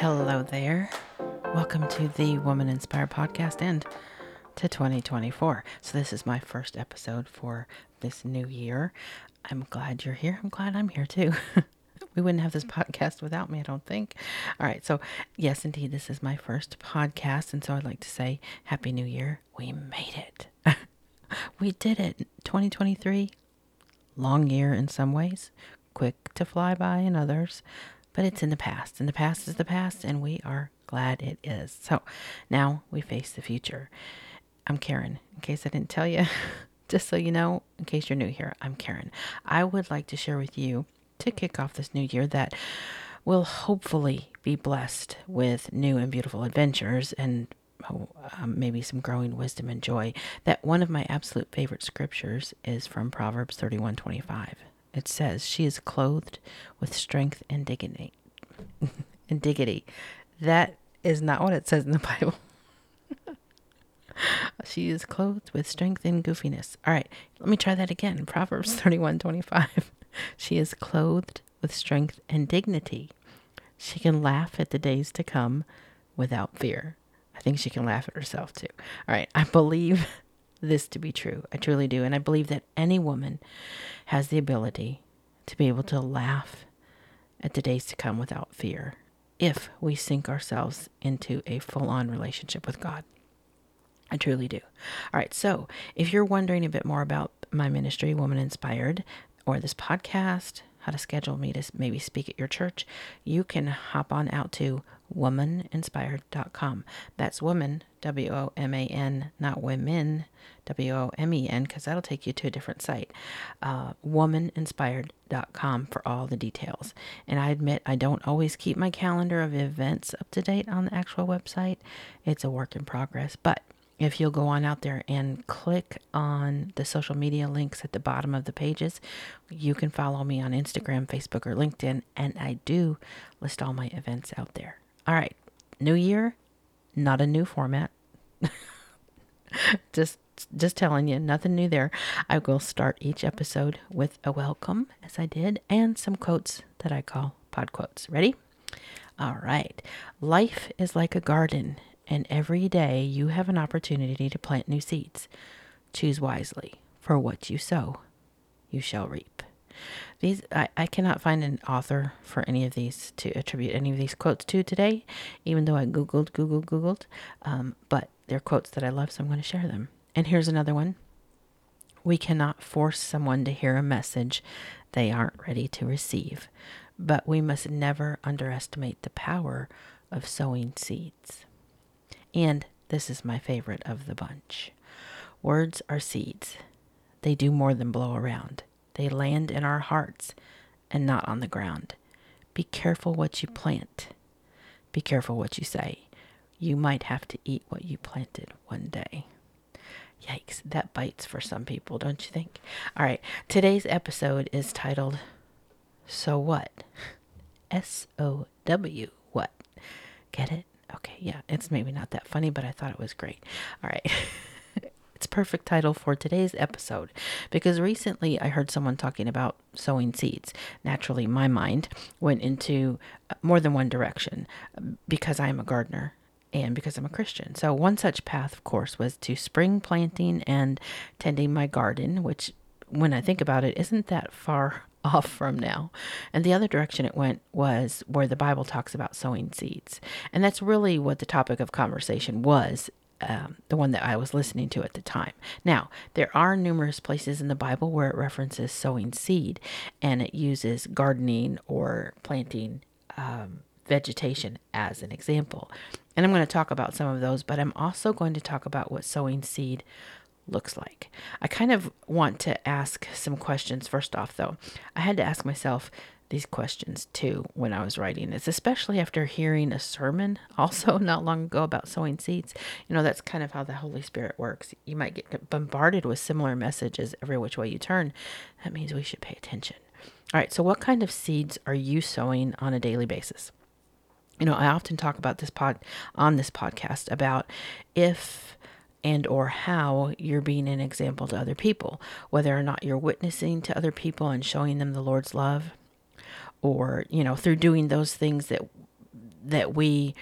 Hello there. Welcome to the Woman Inspired podcast and to 2024. So, this is my first episode for this new year. I'm glad you're here. I'm glad I'm here too. we wouldn't have this podcast without me, I don't think. All right. So, yes, indeed, this is my first podcast. And so, I'd like to say Happy New Year. We made it. we did it. 2023, long year in some ways, quick to fly by in others but it's in the past, and the past is the past, and we are glad it is. So now we face the future. I'm Karen, in case I didn't tell you, just so you know, in case you're new here, I'm Karen. I would like to share with you to kick off this new year that will hopefully be blessed with new and beautiful adventures and oh, um, maybe some growing wisdom and joy. That one of my absolute favorite scriptures is from Proverbs 31:25 it says she is clothed with strength and dignity. and dignity. That is not what it says in the Bible. she is clothed with strength and goofiness. All right, let me try that again. Proverbs 31 25. She is clothed with strength and dignity. She can laugh at the days to come without fear. I think she can laugh at herself too. All right, I believe this to be true. I truly do. And I believe that any woman has the ability to be able to laugh at the days to come without fear if we sink ourselves into a full on relationship with God. I truly do. All right, so if you're wondering a bit more about my ministry, Woman Inspired, or this podcast, how to schedule me to maybe speak at your church, you can hop on out to womaninspired.com. That's woman, W O M A N, not women, W O M E N, because that'll take you to a different site. Uh, womaninspired.com for all the details. And I admit I don't always keep my calendar of events up to date on the actual website, it's a work in progress. But if you'll go on out there and click on the social media links at the bottom of the pages, you can follow me on Instagram, Facebook, or LinkedIn. And I do list all my events out there. All right, new year, not a new format. just just telling you, nothing new there. I will start each episode with a welcome, as I did, and some quotes that I call pod quotes. Ready? All right. Life is like a garden, and every day you have an opportunity to plant new seeds. Choose wisely, for what you sow, you shall reap. These I, I cannot find an author for any of these to attribute any of these quotes to today, even though I googled, googled, googled. Um, but they're quotes that I love, so I'm going to share them. And here's another one. We cannot force someone to hear a message they aren't ready to receive, but we must never underestimate the power of sowing seeds. And this is my favorite of the bunch words are seeds, they do more than blow around. They land in our hearts and not on the ground. Be careful what you plant. Be careful what you say. You might have to eat what you planted one day. Yikes, that bites for some people, don't you think? All right, today's episode is titled Sow What? S O W, what? Get it? Okay, yeah, it's maybe not that funny, but I thought it was great. All right. It's perfect title for today's episode because recently I heard someone talking about sowing seeds. Naturally, my mind went into uh, more than one direction because I am a gardener and because I'm a Christian. So, one such path, of course, was to spring planting and tending my garden, which, when I think about it, isn't that far off from now. And the other direction it went was where the Bible talks about sowing seeds. And that's really what the topic of conversation was um, the one that I was listening to at the time. Now, there are numerous places in the Bible where it references sowing seed and it uses gardening or planting um, vegetation as an example. And I'm going to talk about some of those, but I'm also going to talk about what sowing seed looks like. I kind of want to ask some questions first off, though. I had to ask myself, these questions too when I was writing this, especially after hearing a sermon also not long ago about sowing seeds. You know, that's kind of how the Holy Spirit works. You might get bombarded with similar messages every which way you turn. That means we should pay attention. All right, so what kind of seeds are you sowing on a daily basis? You know, I often talk about this pod on this podcast about if and or how you're being an example to other people, whether or not you're witnessing to other people and showing them the Lord's love, or you know through doing those things that that we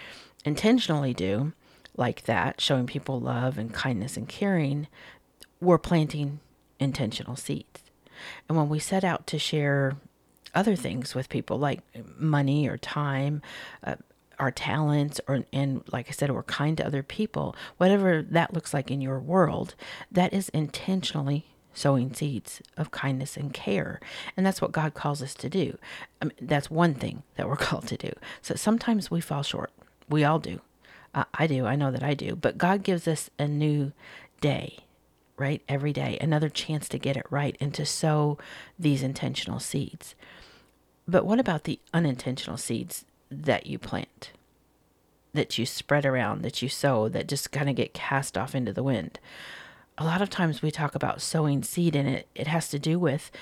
intentionally do, like that, showing people love and kindness and caring, we're planting intentional seeds. And when we set out to share other things with people like money or time, uh, our talents, or and like I said, we're kind to other people, whatever that looks like in your world, that is intentionally sowing seeds of kindness and care. And that's what God calls us to do. I mean, that's one thing that we're called to do. So sometimes we fall short. We all do. Uh, I do. I know that I do. But God gives us a new day, right? Every day, another chance to get it right and to sow these intentional seeds. But what about the unintentional seeds that you plant, that you spread around, that you sow, that just kind of get cast off into the wind? A lot of times we talk about sowing seed, and it, it has to do with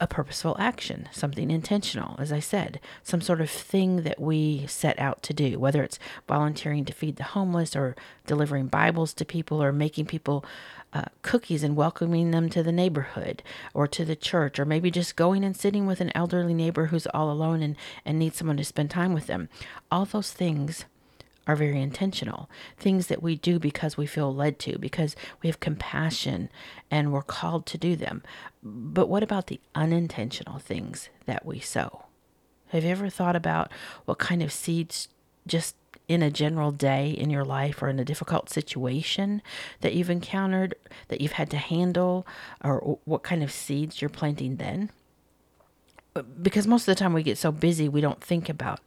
a purposeful action, something intentional, as I said, some sort of thing that we set out to do, whether it's volunteering to feed the homeless or delivering Bibles to people or making people uh, cookies and welcoming them to the neighborhood or to the church, or maybe just going and sitting with an elderly neighbor who's all alone and, and needs someone to spend time with them. All those things are very intentional. Things that we do because we feel led to, because we have compassion and we're called to do them. But what about the unintentional things that we sow? Have you ever thought about what kind of seeds just in a general day in your life or in a difficult situation that you've encountered that you've had to handle or what kind of seeds you're planting then? Because most of the time we get so busy we don't think about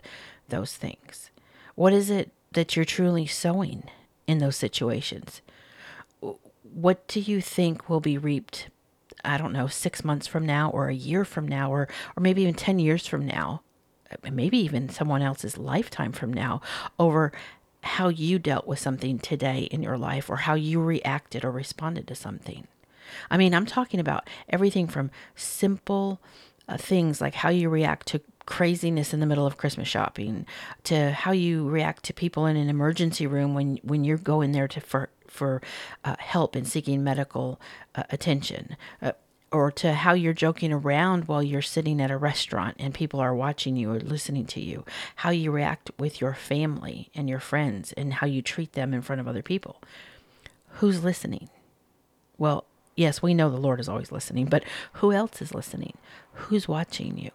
those things. What is it that you're truly sowing in those situations? What do you think will be reaped? I don't know, six months from now, or a year from now, or, or maybe even 10 years from now maybe even someone else's lifetime from now over how you dealt with something today in your life or how you reacted or responded to something. I mean, I'm talking about everything from simple uh, things like how you react to craziness in the middle of Christmas shopping to how you react to people in an emergency room when when you're going there to for for uh, help and seeking medical uh, attention. Uh, or to how you're joking around while you're sitting at a restaurant and people are watching you or listening to you, how you react with your family and your friends, and how you treat them in front of other people. Who's listening? Well, yes, we know the Lord is always listening, but who else is listening? Who's watching you?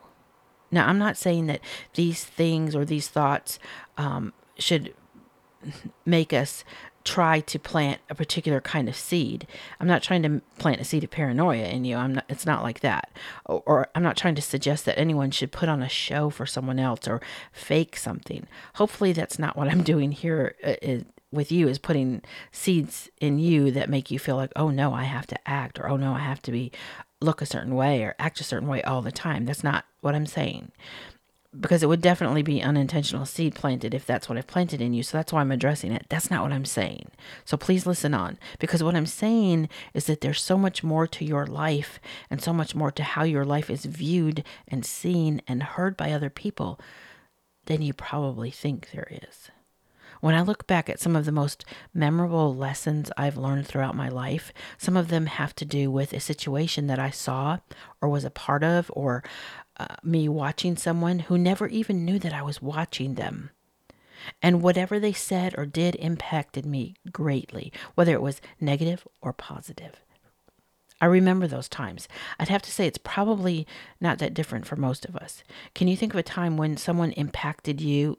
Now, I'm not saying that these things or these thoughts um, should make us try to plant a particular kind of seed. I'm not trying to plant a seed of paranoia in you. I'm not it's not like that. Or, or, I'm not trying to suggest that anyone should put on a show for someone else or fake something. Hopefully that's not what I'm doing here uh, is, with you is putting seeds in you that make you feel like, "Oh no, I have to act," or "Oh no, I have to be look a certain way or act a certain way all the time." That's not what I'm saying because it would definitely be unintentional seed planted if that's what I've planted in you. So that's why I'm addressing it. That's not what I'm saying. So please listen on because what I'm saying is that there's so much more to your life and so much more to how your life is viewed and seen and heard by other people than you probably think there is. When I look back at some of the most memorable lessons I've learned throughout my life, some of them have to do with a situation that I saw or was a part of, or uh, me watching someone who never even knew that I was watching them. And whatever they said or did impacted me greatly, whether it was negative or positive. I remember those times. I'd have to say it's probably not that different for most of us. Can you think of a time when someone impacted you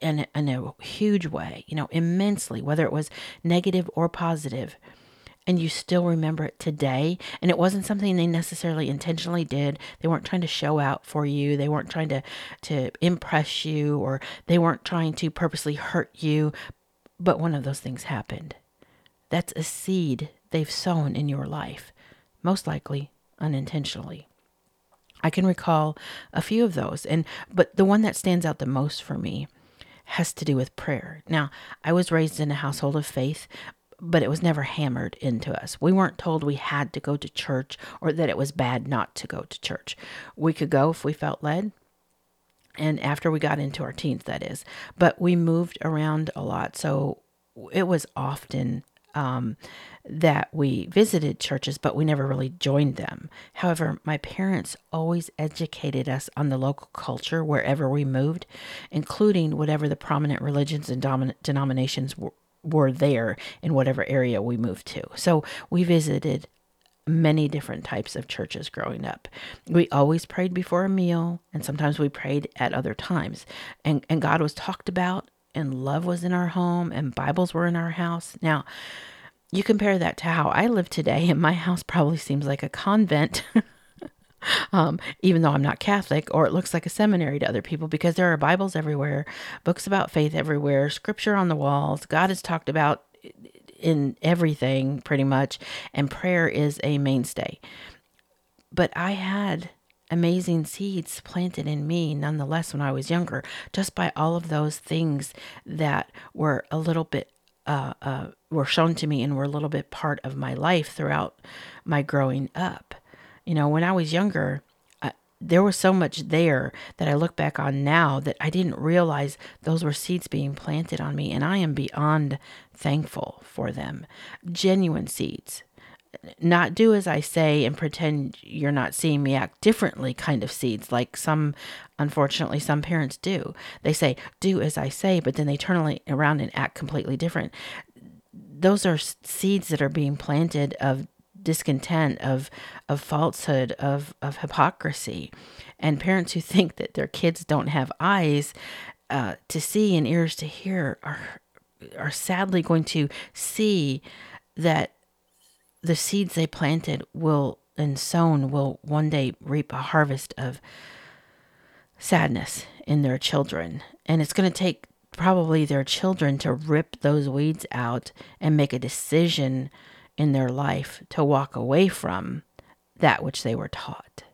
in, in a huge way, you know, immensely, whether it was negative or and you still remember it today. And it wasn't something they necessarily intentionally did. They weren't trying to show out for you. They weren't trying to, to impress you or they weren't trying to purposely hurt you. But one of those things happened. That's a seed they've sown in your life, most likely unintentionally. I can recall a few of those and but the one that stands out the most for me has to do with prayer. Now, I was raised in a household of faith, but it was never hammered into us. We weren't told we had to go to church or that it was bad not to go to church. We could go if we felt led. And after we got into our teens, that is. But we moved around a lot. So it was often um, that we visited churches, but we never really joined them. However, my parents always educated us on the local culture wherever we moved, including whatever the prominent religions and dominant denominations were, were there in whatever area we moved to. So we visited many different types of churches growing up. We always prayed before a meal, and sometimes we prayed at other times. And, and God was talked about, and love was in our home, and Bibles were in our house. Now, you compare that to how I live today, and my house probably seems like a convent. um, even though I'm not Catholic, or it looks like a seminary to other people because there are Bibles everywhere, books about faith everywhere, scripture on the walls. God is talked about in everything pretty much, and prayer is a mainstay. But I had amazing seeds planted in me nonetheless when I was younger, just by all of those things that were a little bit uh, uh, were shown to me and were a little bit part of my life throughout my growing up. You know, when I was younger, uh, there was so much there that I look back on now that I didn't realize those were seeds being planted on me, and I am beyond thankful for them. Genuine seeds. Not do as I say and pretend you're not seeing me act differently kind of seeds, like some, unfortunately, some parents do. They say, do as I say, but then they turn around and act completely different. Those are seeds that are being planted of discontent, of of falsehood, of of hypocrisy, and parents who think that their kids don't have eyes uh, to see and ears to hear are are sadly going to see that the seeds they planted will and sown will one day reap a harvest of sadness in their children. And it's going to take probably their children to rip those weeds out and make a decision in their life to walk away from that which they were taught.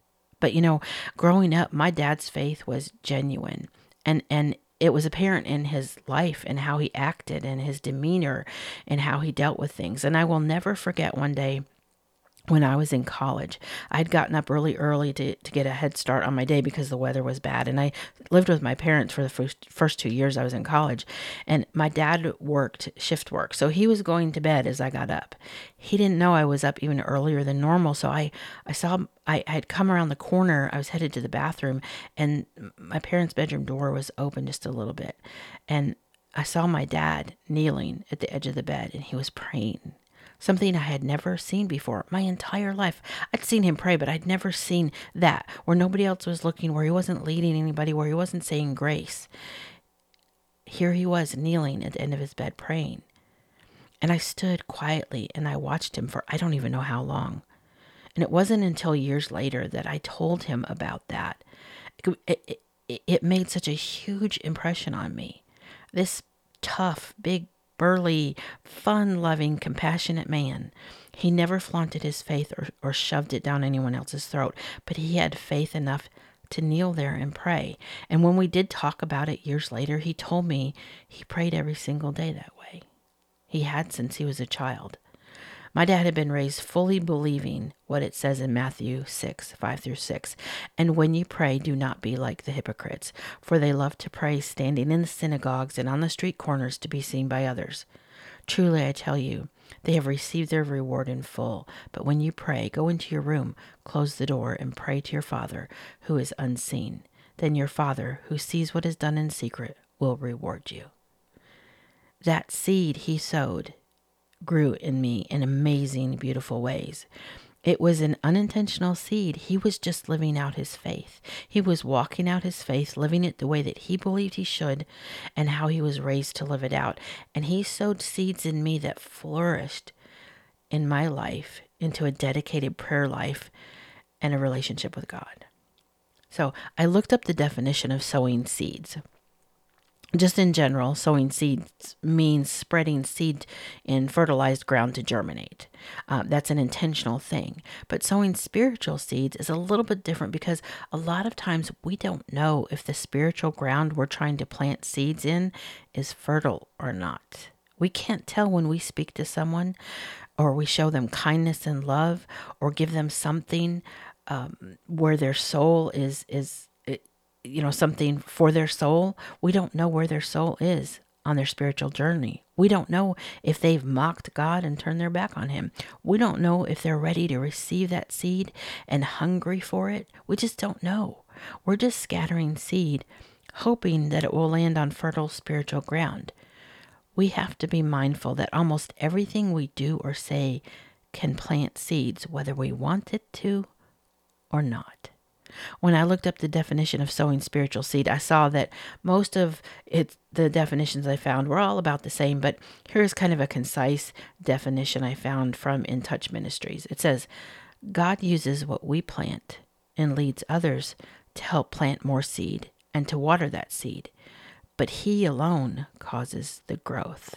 But you know, growing up, my dad's faith was genuine. And and it was apparent in his life and how he acted and his demeanor and how he dealt with things. And I will never forget one day when I was in college. I'd gotten up really early to, to get a head start on my day because the weather was bad. And I lived with my parents for the first, first two years I was in college. And my dad worked shift work. So he was going to bed as I got up. He didn't know I was up even earlier than normal. So I, I saw, I, I had come around the corner. I was headed to the bathroom and my parents' bedroom door was open just a little bit. And I saw my dad kneeling at the edge of the bed and he was praying something I had never seen before my entire life. I'd seen him pray, but I'd never seen that where nobody else was looking, where he wasn't leading anybody, where he wasn't saying grace. Here he was kneeling at the end of his bed praying. And I stood quietly and I watched him for I don't even know how long. And it wasn't until years later that I told him about that. It, it, it made such a huge impression on me. This tough, big burly, fun loving, compassionate man. He never flaunted his faith or, or shoved it down anyone else's throat, but he had faith enough to kneel there and pray. And when we did talk about it years later, he told me he prayed every single day that way. He had since he was a child. My dad had been raised fully believing what it says in Matthew 6, 5 through 6. And when you pray, do not be like the hypocrites, for they love to pray standing in the synagogues and on the street corners to be seen by others. Truly, I tell you, they have received their reward in full. But when you pray, go into your room, close the door, and pray to your Father who is unseen. Then your Father, who sees what is done in secret, will reward you. That seed he sowed grew in me in amazing, beautiful ways. It was an unintentional seed. He was just living out his faith. He was walking out his faith, living it the way that he believed he should, and how he was raised to live it out. And he sowed seeds in me that flourished in my life into a dedicated prayer life and a relationship with God. So I looked up the definition of sowing seeds just in general, sowing seeds means spreading seed in fertilized ground to germinate. Uh, that's an intentional thing. But sowing spiritual seeds is a little bit different because a lot of times we don't know if the spiritual ground we're trying to plant seeds in is fertile or not. We can't tell when we speak to someone or we show them kindness and love or give them something um, where their soul is is you know, something for their soul, we don't know where their soul is on their spiritual journey. We don't know if they've mocked God and turned their back on Him. We don't know if they're ready to receive that seed and hungry for it. We just don't know. We're just scattering seed, hoping that it will land on fertile spiritual ground. We have to be mindful that almost everything we do or say can plant seeds, whether we want it to or not. When I looked up the definition of sowing spiritual seed, I saw that most of it, the definitions I found were all about the same, but here's kind of a concise definition I found from In Touch Ministries. It says, God uses what we plant and leads others to help plant more seed and to water that seed, but He alone causes the growth.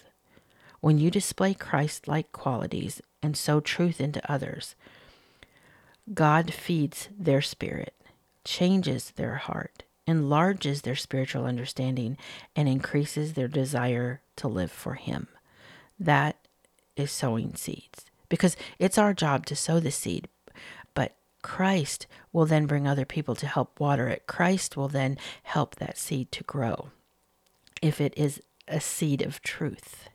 When you display Christ like qualities and sow truth into others, God feeds their spirit changes their heart, enlarges their spiritual understanding, and increases their desire to live for Him. That is sowing seeds because it's our job to sow the seed, but Christ will then bring other people to help water it. Christ will then help that seed to grow if it is a seed of truth.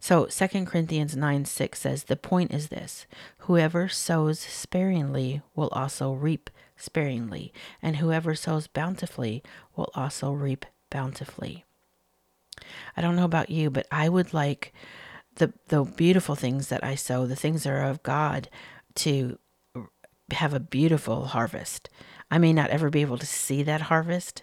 So 2 Corinthians 9 6 says, The point is this whoever sows sparingly will also reap sparingly, and whoever sows bountifully will also reap bountifully. I don't know about you, but I would like the the beautiful things that I sow, the things that are of God, to have a beautiful harvest. I may not ever be able to see that harvest,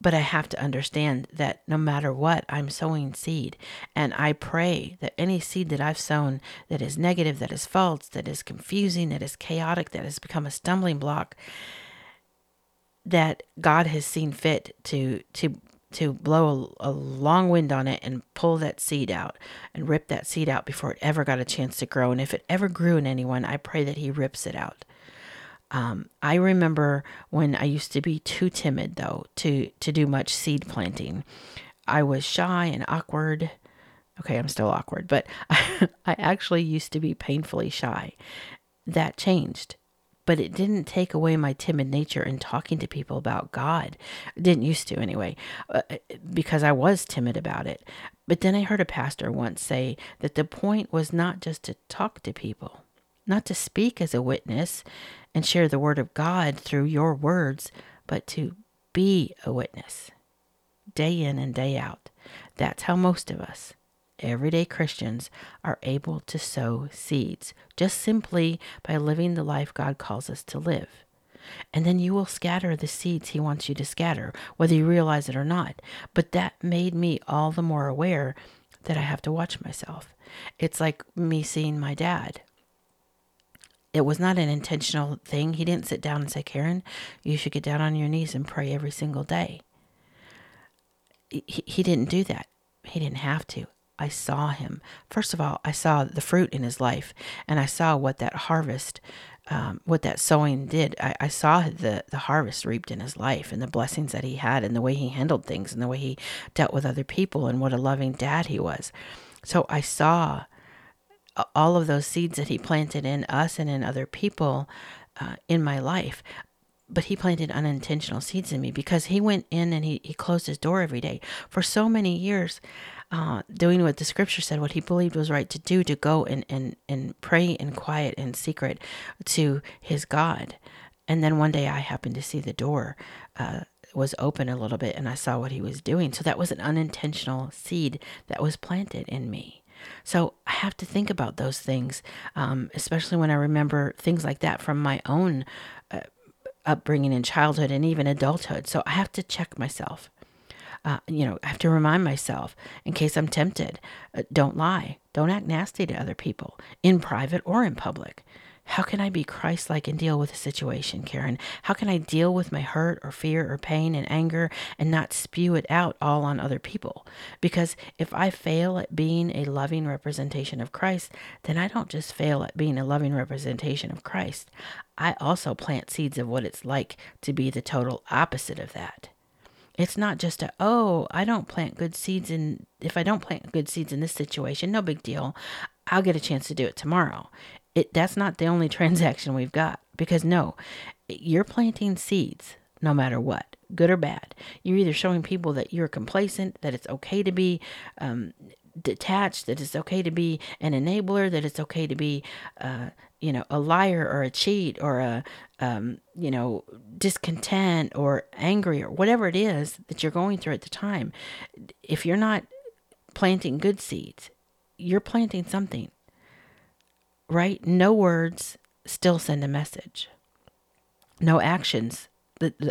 but I have to understand that no matter what, I'm sowing seed. And I pray that any seed that I've sown that is negative, that is false, that is confusing, that is chaotic, that has become a stumbling block, that God has seen fit to to to blow a, a, long wind on it and pull that seed out and rip that seed out before it ever got a chance to grow. And if it ever grew in anyone, I pray that He rips it out. Um, I remember when I used to be too timid though to to do much seed planting. I was shy and awkward. Okay, I'm still awkward, but I, I actually used to be painfully shy. That changed, but it didn't take away my timid nature in talking to people about God. Didn't used to anyway, uh, because I was timid about it. But then I heard a pastor once say that the point was not just to talk to people, not to speak as a witness and share the word of God through your words, but to be a witness day in and day out. That's how most of us, everyday Christians, are able to sow seeds, just simply by living the life God calls us to live. And then you will scatter the seeds He wants you to scatter, whether you realize it or not. But that made me all the more aware that I have to watch myself. It's like me seeing my dad it was not an intentional thing. He didn't sit down and say, Karen, you should get down on your knees and pray every single day. He, he didn't do that. He didn't have to. I saw him. First of all, I saw the fruit in his life, and I saw what that harvest, um, what that sowing did. I, I saw the, the harvest reaped in his life and the blessings that he had, and the way he handled things, and the way he dealt with other people, and what a loving dad he was. So I saw all of those seeds that he planted in us and in other people uh, in my life. But he planted unintentional seeds in me because he went in and he, he closed his door every day. For so many years uh, doing what the scripture said what he believed was right to do to go and, and, and pray in quiet and secret to his god. And then one day i happened to see the door uh, was open a little bit and i saw what he was doing. So that was an unintentional seed that was planted in me so I have to think about those things, um, especially when I remember things like that from my own uh, upbringing in childhood and even adulthood. So I have to check myself. Uh, you know, I have to remind myself in case I'm tempted. Uh, don't lie. Don't act nasty to other people in private or in public. How can I be Christ like and deal with a situation, Karen? How can I deal with my hurt or fear or pain and anger and not spew it out all on other people? Because if I fail at being a loving representation of Christ, then I don't just fail at being a loving representation of Christ. I also plant seeds of what it's like to be the total opposite of that. It's not just a, oh, I don't plant good seeds in, if I don't plant good seeds in this situation, no big deal. I'll get a chance to do it tomorrow it that's not the only transaction we've got because no, you're planting seeds no matter what. good or bad. You're either showing people that you're complacent, that it's okay to be um, detached, that it's okay to be an enabler, that it's okay to be, uh, you know, a liar or a cheat or a, um, you know, discontent or angry or whatever it is that you're going through at the time. If you're not planting good seeds, you're planting something, right? No words still send a message. No actions,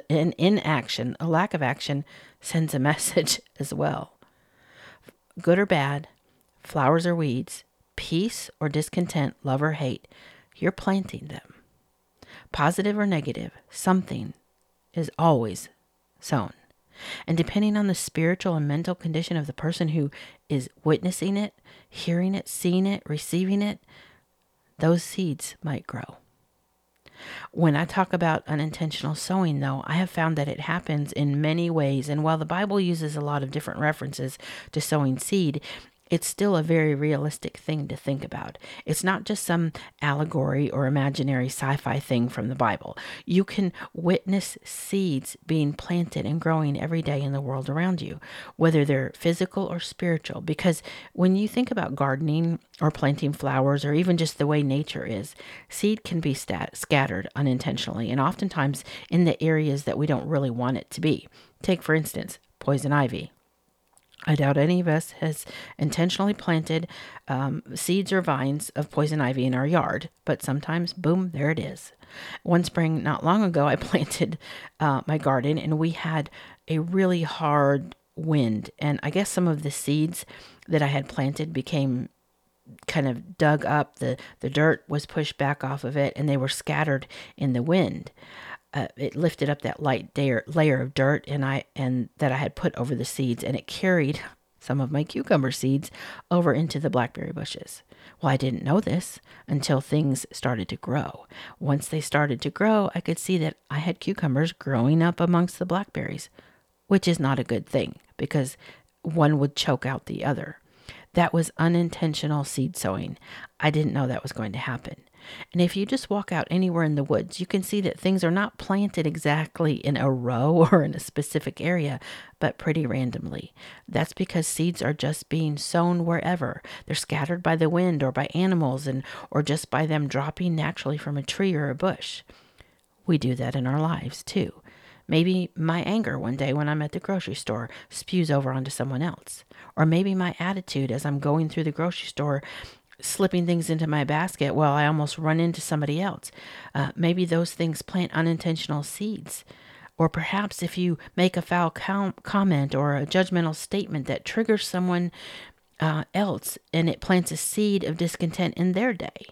an inaction, a lack of action sends a message as well good or bad, flowers or weeds, peace or discontent, love or hate, you're planting them. Positive or negative, something is always sown. And depending on the spiritual and mental condition of the person who is witnessing it, hearing it, seeing it, receiving it, those seeds might grow. When I talk about unintentional sowing, though, I have found that it happens in many ways. And while the Bible uses a lot of different references to sowing seed, it's still a very realistic thing to think about. It's not just some allegory or imaginary sci fi thing from the Bible. You can witness seeds being planted and growing every day in the world around you, whether they're physical or spiritual. Because when you think about gardening or planting flowers or even just the way nature is, seed can be stat- scattered unintentionally and oftentimes in the areas that we don't really want it to be. Take, for instance, poison ivy I doubt any of us has intentionally planted um, seeds or vines of poison ivy in our yard, but sometimes, boom, there it is. One spring, not long ago, I planted uh, my garden and we had a really hard wind. And I guess some of the seeds that I had planted became kind of dug up. The, the dirt was pushed back off of it and they were scattered in the wind uh, it lifted up that light layer, layer of dirt and I and that I had put over the seeds and it carried some of my cucumber seeds over into the blackberry bushes. Well, I didn't know this until things started to grow. Once they started to grow, I could see that I had cucumbers growing up amongst the blackberries, which is not a good thing because one would choke out the other. That was unintentional seed sowing. I didn't know that was going to happen. And if you just walk out anywhere in the woods, you can see that things are not planted exactly in a row or in a specific area, but pretty randomly. That's because seeds are just being sown wherever. They're scattered by the wind or by animals and or just by them dropping naturally from a tree or a bush. We do that in our lives too. Maybe my anger one day when I'm at the grocery store spews over onto someone else. Or maybe my attitude as I'm going through the grocery store slipping things into my basket while I almost run into somebody else. Uh, maybe those things plant unintentional seeds. Or perhaps if you make a foul com- comment or a judgmental statement that triggers someone uh, else and it plants a seed of discontent in their day.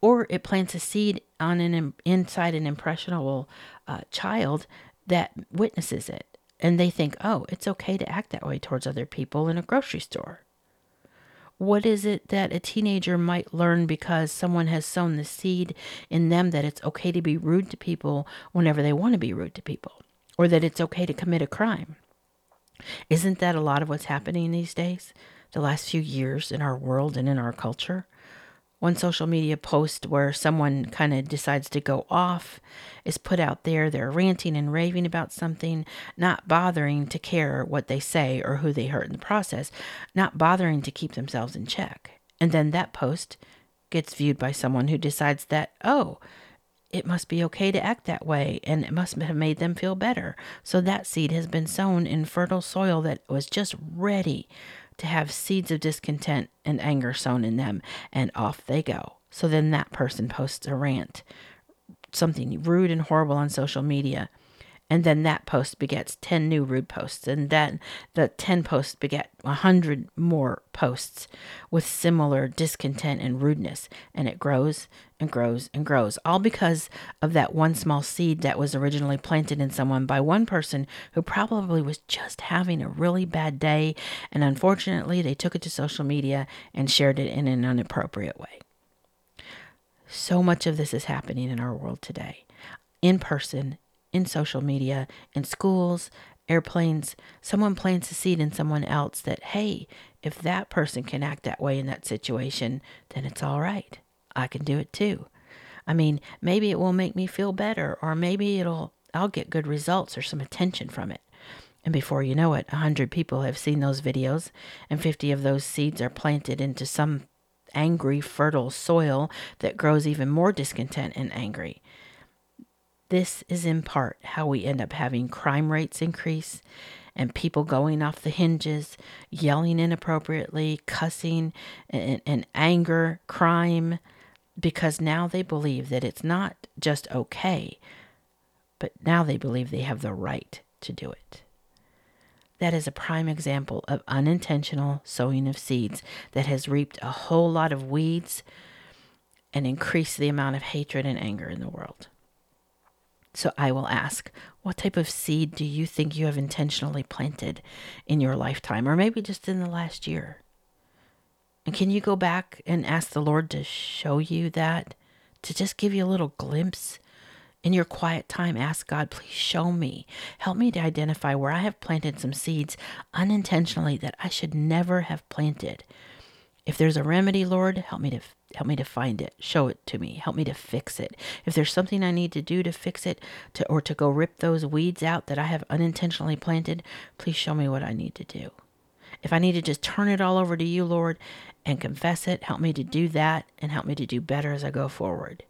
Or it plants a seed on an inside an impressionable uh, child that witnesses it and they think, oh, it's okay to act that way towards other people in a grocery store. What is it that a teenager might learn because someone has sown the seed in them that it's okay to be rude to people whenever they want to be rude to people, or that it's okay to commit a crime? Isn't that a lot of what's happening these days, the last few years in our world and in our culture? One social media post where someone kind of decides to go off is put out there. They're ranting and raving about something, not bothering to care what they say or who they hurt in the process, not bothering to keep themselves in check. And then that post gets viewed by someone who decides that, oh, it must be okay to act that way and it must have made them feel better. So that seed has been sown in fertile soil that was just ready to have seeds of discontent and anger sown in them, and off they go. So then that person posts a rant, something rude and horrible on social media, and then that post begets 10 new rude posts and then the 10 posts beget 100 more posts with similar discontent and rudeness. And it grows and grows and grows all because of that one small seed that was originally planted in someone by one person who probably was just having a really bad day. And unfortunately they took it to social media and shared it in an inappropriate way. So much of this is happening in our world today in person in social media, in schools, airplanes, someone plants a seed in someone else that, hey, if that person can act that way in that situation, then it's all right. I can do it too. I mean, maybe it will make me feel better, or maybe it'll I'll get good results or some attention from it. And before you know it, a hundred people have seen those videos, and 50 of those seeds are planted into some angry, fertile soil that grows even more discontent and angry. This is in part how we end up having crime rates increase and people going off the hinges, yelling inappropriately, cussing, and, and anger, crime, because now they believe that it's not just okay, but now they believe they have the right to do it. That is a prime example of unintentional sowing of seeds that has reaped a whole lot of weeds and increased the amount of hatred and anger in the world. So I will ask, what type of seed do you think you have intentionally planted in your lifetime, or maybe just in the last year? And can you go back and ask the Lord to show you that, to just give you a little glimpse? In your quiet time, ask God, please show me. Help me to identify where I have planted some seeds unintentionally that I should never have planted. If there's a remedy, Lord, help me to help me to find it. Show it to me. Help me to fix it. If there's something I need to do to fix it to or to go rip those weeds out that I have unintentionally planted, please show me what I need to do. If I need to just turn it all over to you, Lord, and confess it, help me to do that and help me to do better as I go forward.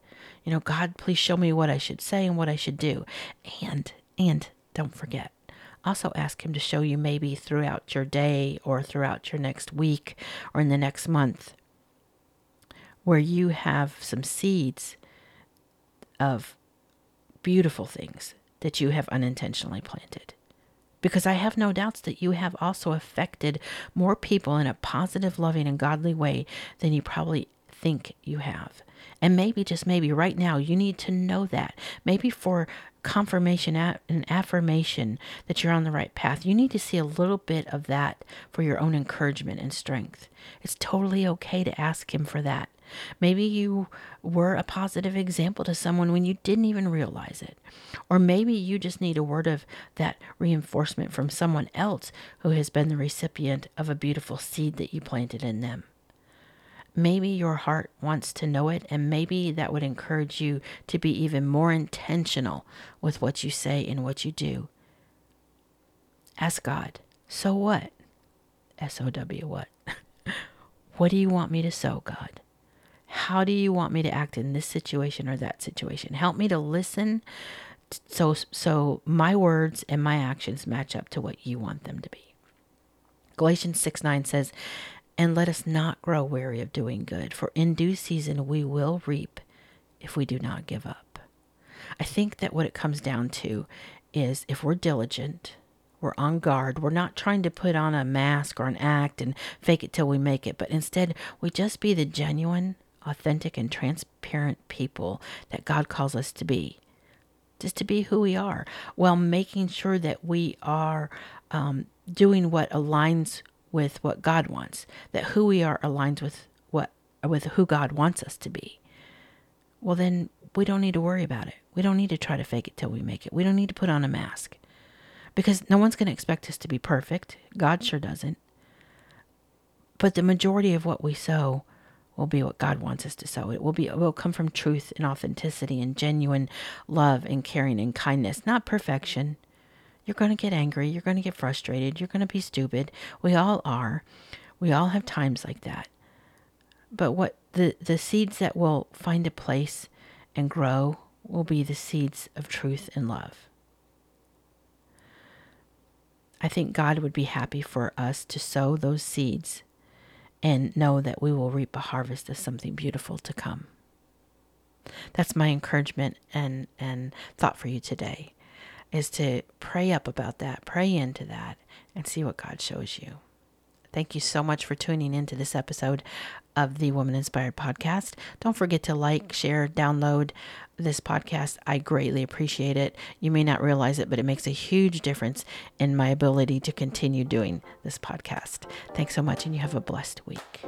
You know, God, please show me what I should say and what I should do. And and don't forget, also ask him to show you maybe throughout your day or throughout your next week or in the next month where you have some seeds of beautiful things that you have unintentionally planted. Because I have no doubts that you have also affected more people in a positive, loving, and godly way than you probably think you have. And maybe, just maybe right now, you need to know that. Maybe for confirmation and affirmation that you're on the right path, you need to see a little bit of that for your own encouragement and strength. It's totally okay to ask Him for that. Maybe you were a positive example to someone when you didn't even realize it. Or maybe you just need a word of that reinforcement from someone else who has been the recipient of a beautiful seed that you planted in them. Maybe your heart wants to know it, and maybe that would encourage you to be even more intentional with what you say and what you do. Ask God, sow what? S O W, what? what do you want me to sow, God? How do you want me to act in this situation or that situation? Help me to listen so so my words and my actions match up to what you want them to be. Galatians 6 9 says, and let us not grow weary of doing good, for in due season we will reap if we do not give up. I think that what it comes down to is if we're diligent, we're on guard, we're not trying to put on a mask or an act and fake it till we make it, but instead we just be the genuine, authentic, and transparent people that God calls us to be. Just to be who we are, while making sure that we are um, doing what aligns with what God wants, that who we are aligns with what with who God wants us to be. Well then we don't need to worry about it. We don't need to try to fake it till we make it. We don't need to put on a mask. Because no one's going to expect us to be perfect. God sure doesn't. But the majority of what we sow will be what God wants us to sow. It will be it will come from truth and authenticity and genuine love and caring and kindness, not perfection, you're going to get angry. You're going to get frustrated. You're going to be stupid. We all are. We all have times like that. But what the, the seeds that will find a place and grow will be the seeds of truth and love. I think God would be happy for us to sow those seeds and know that we will reap a harvest of something beautiful to come. That's my encouragement and, and thought for you today is to pray up about that, pray into that, and see what God shows you. Thank you so much for tuning into this episode of the Woman Inspired Podcast. Don't forget to like, share, download this podcast. I greatly appreciate it. You may not realize it, but it makes a huge difference in my ability to continue doing this podcast. Thanks so much, and you have a blessed week.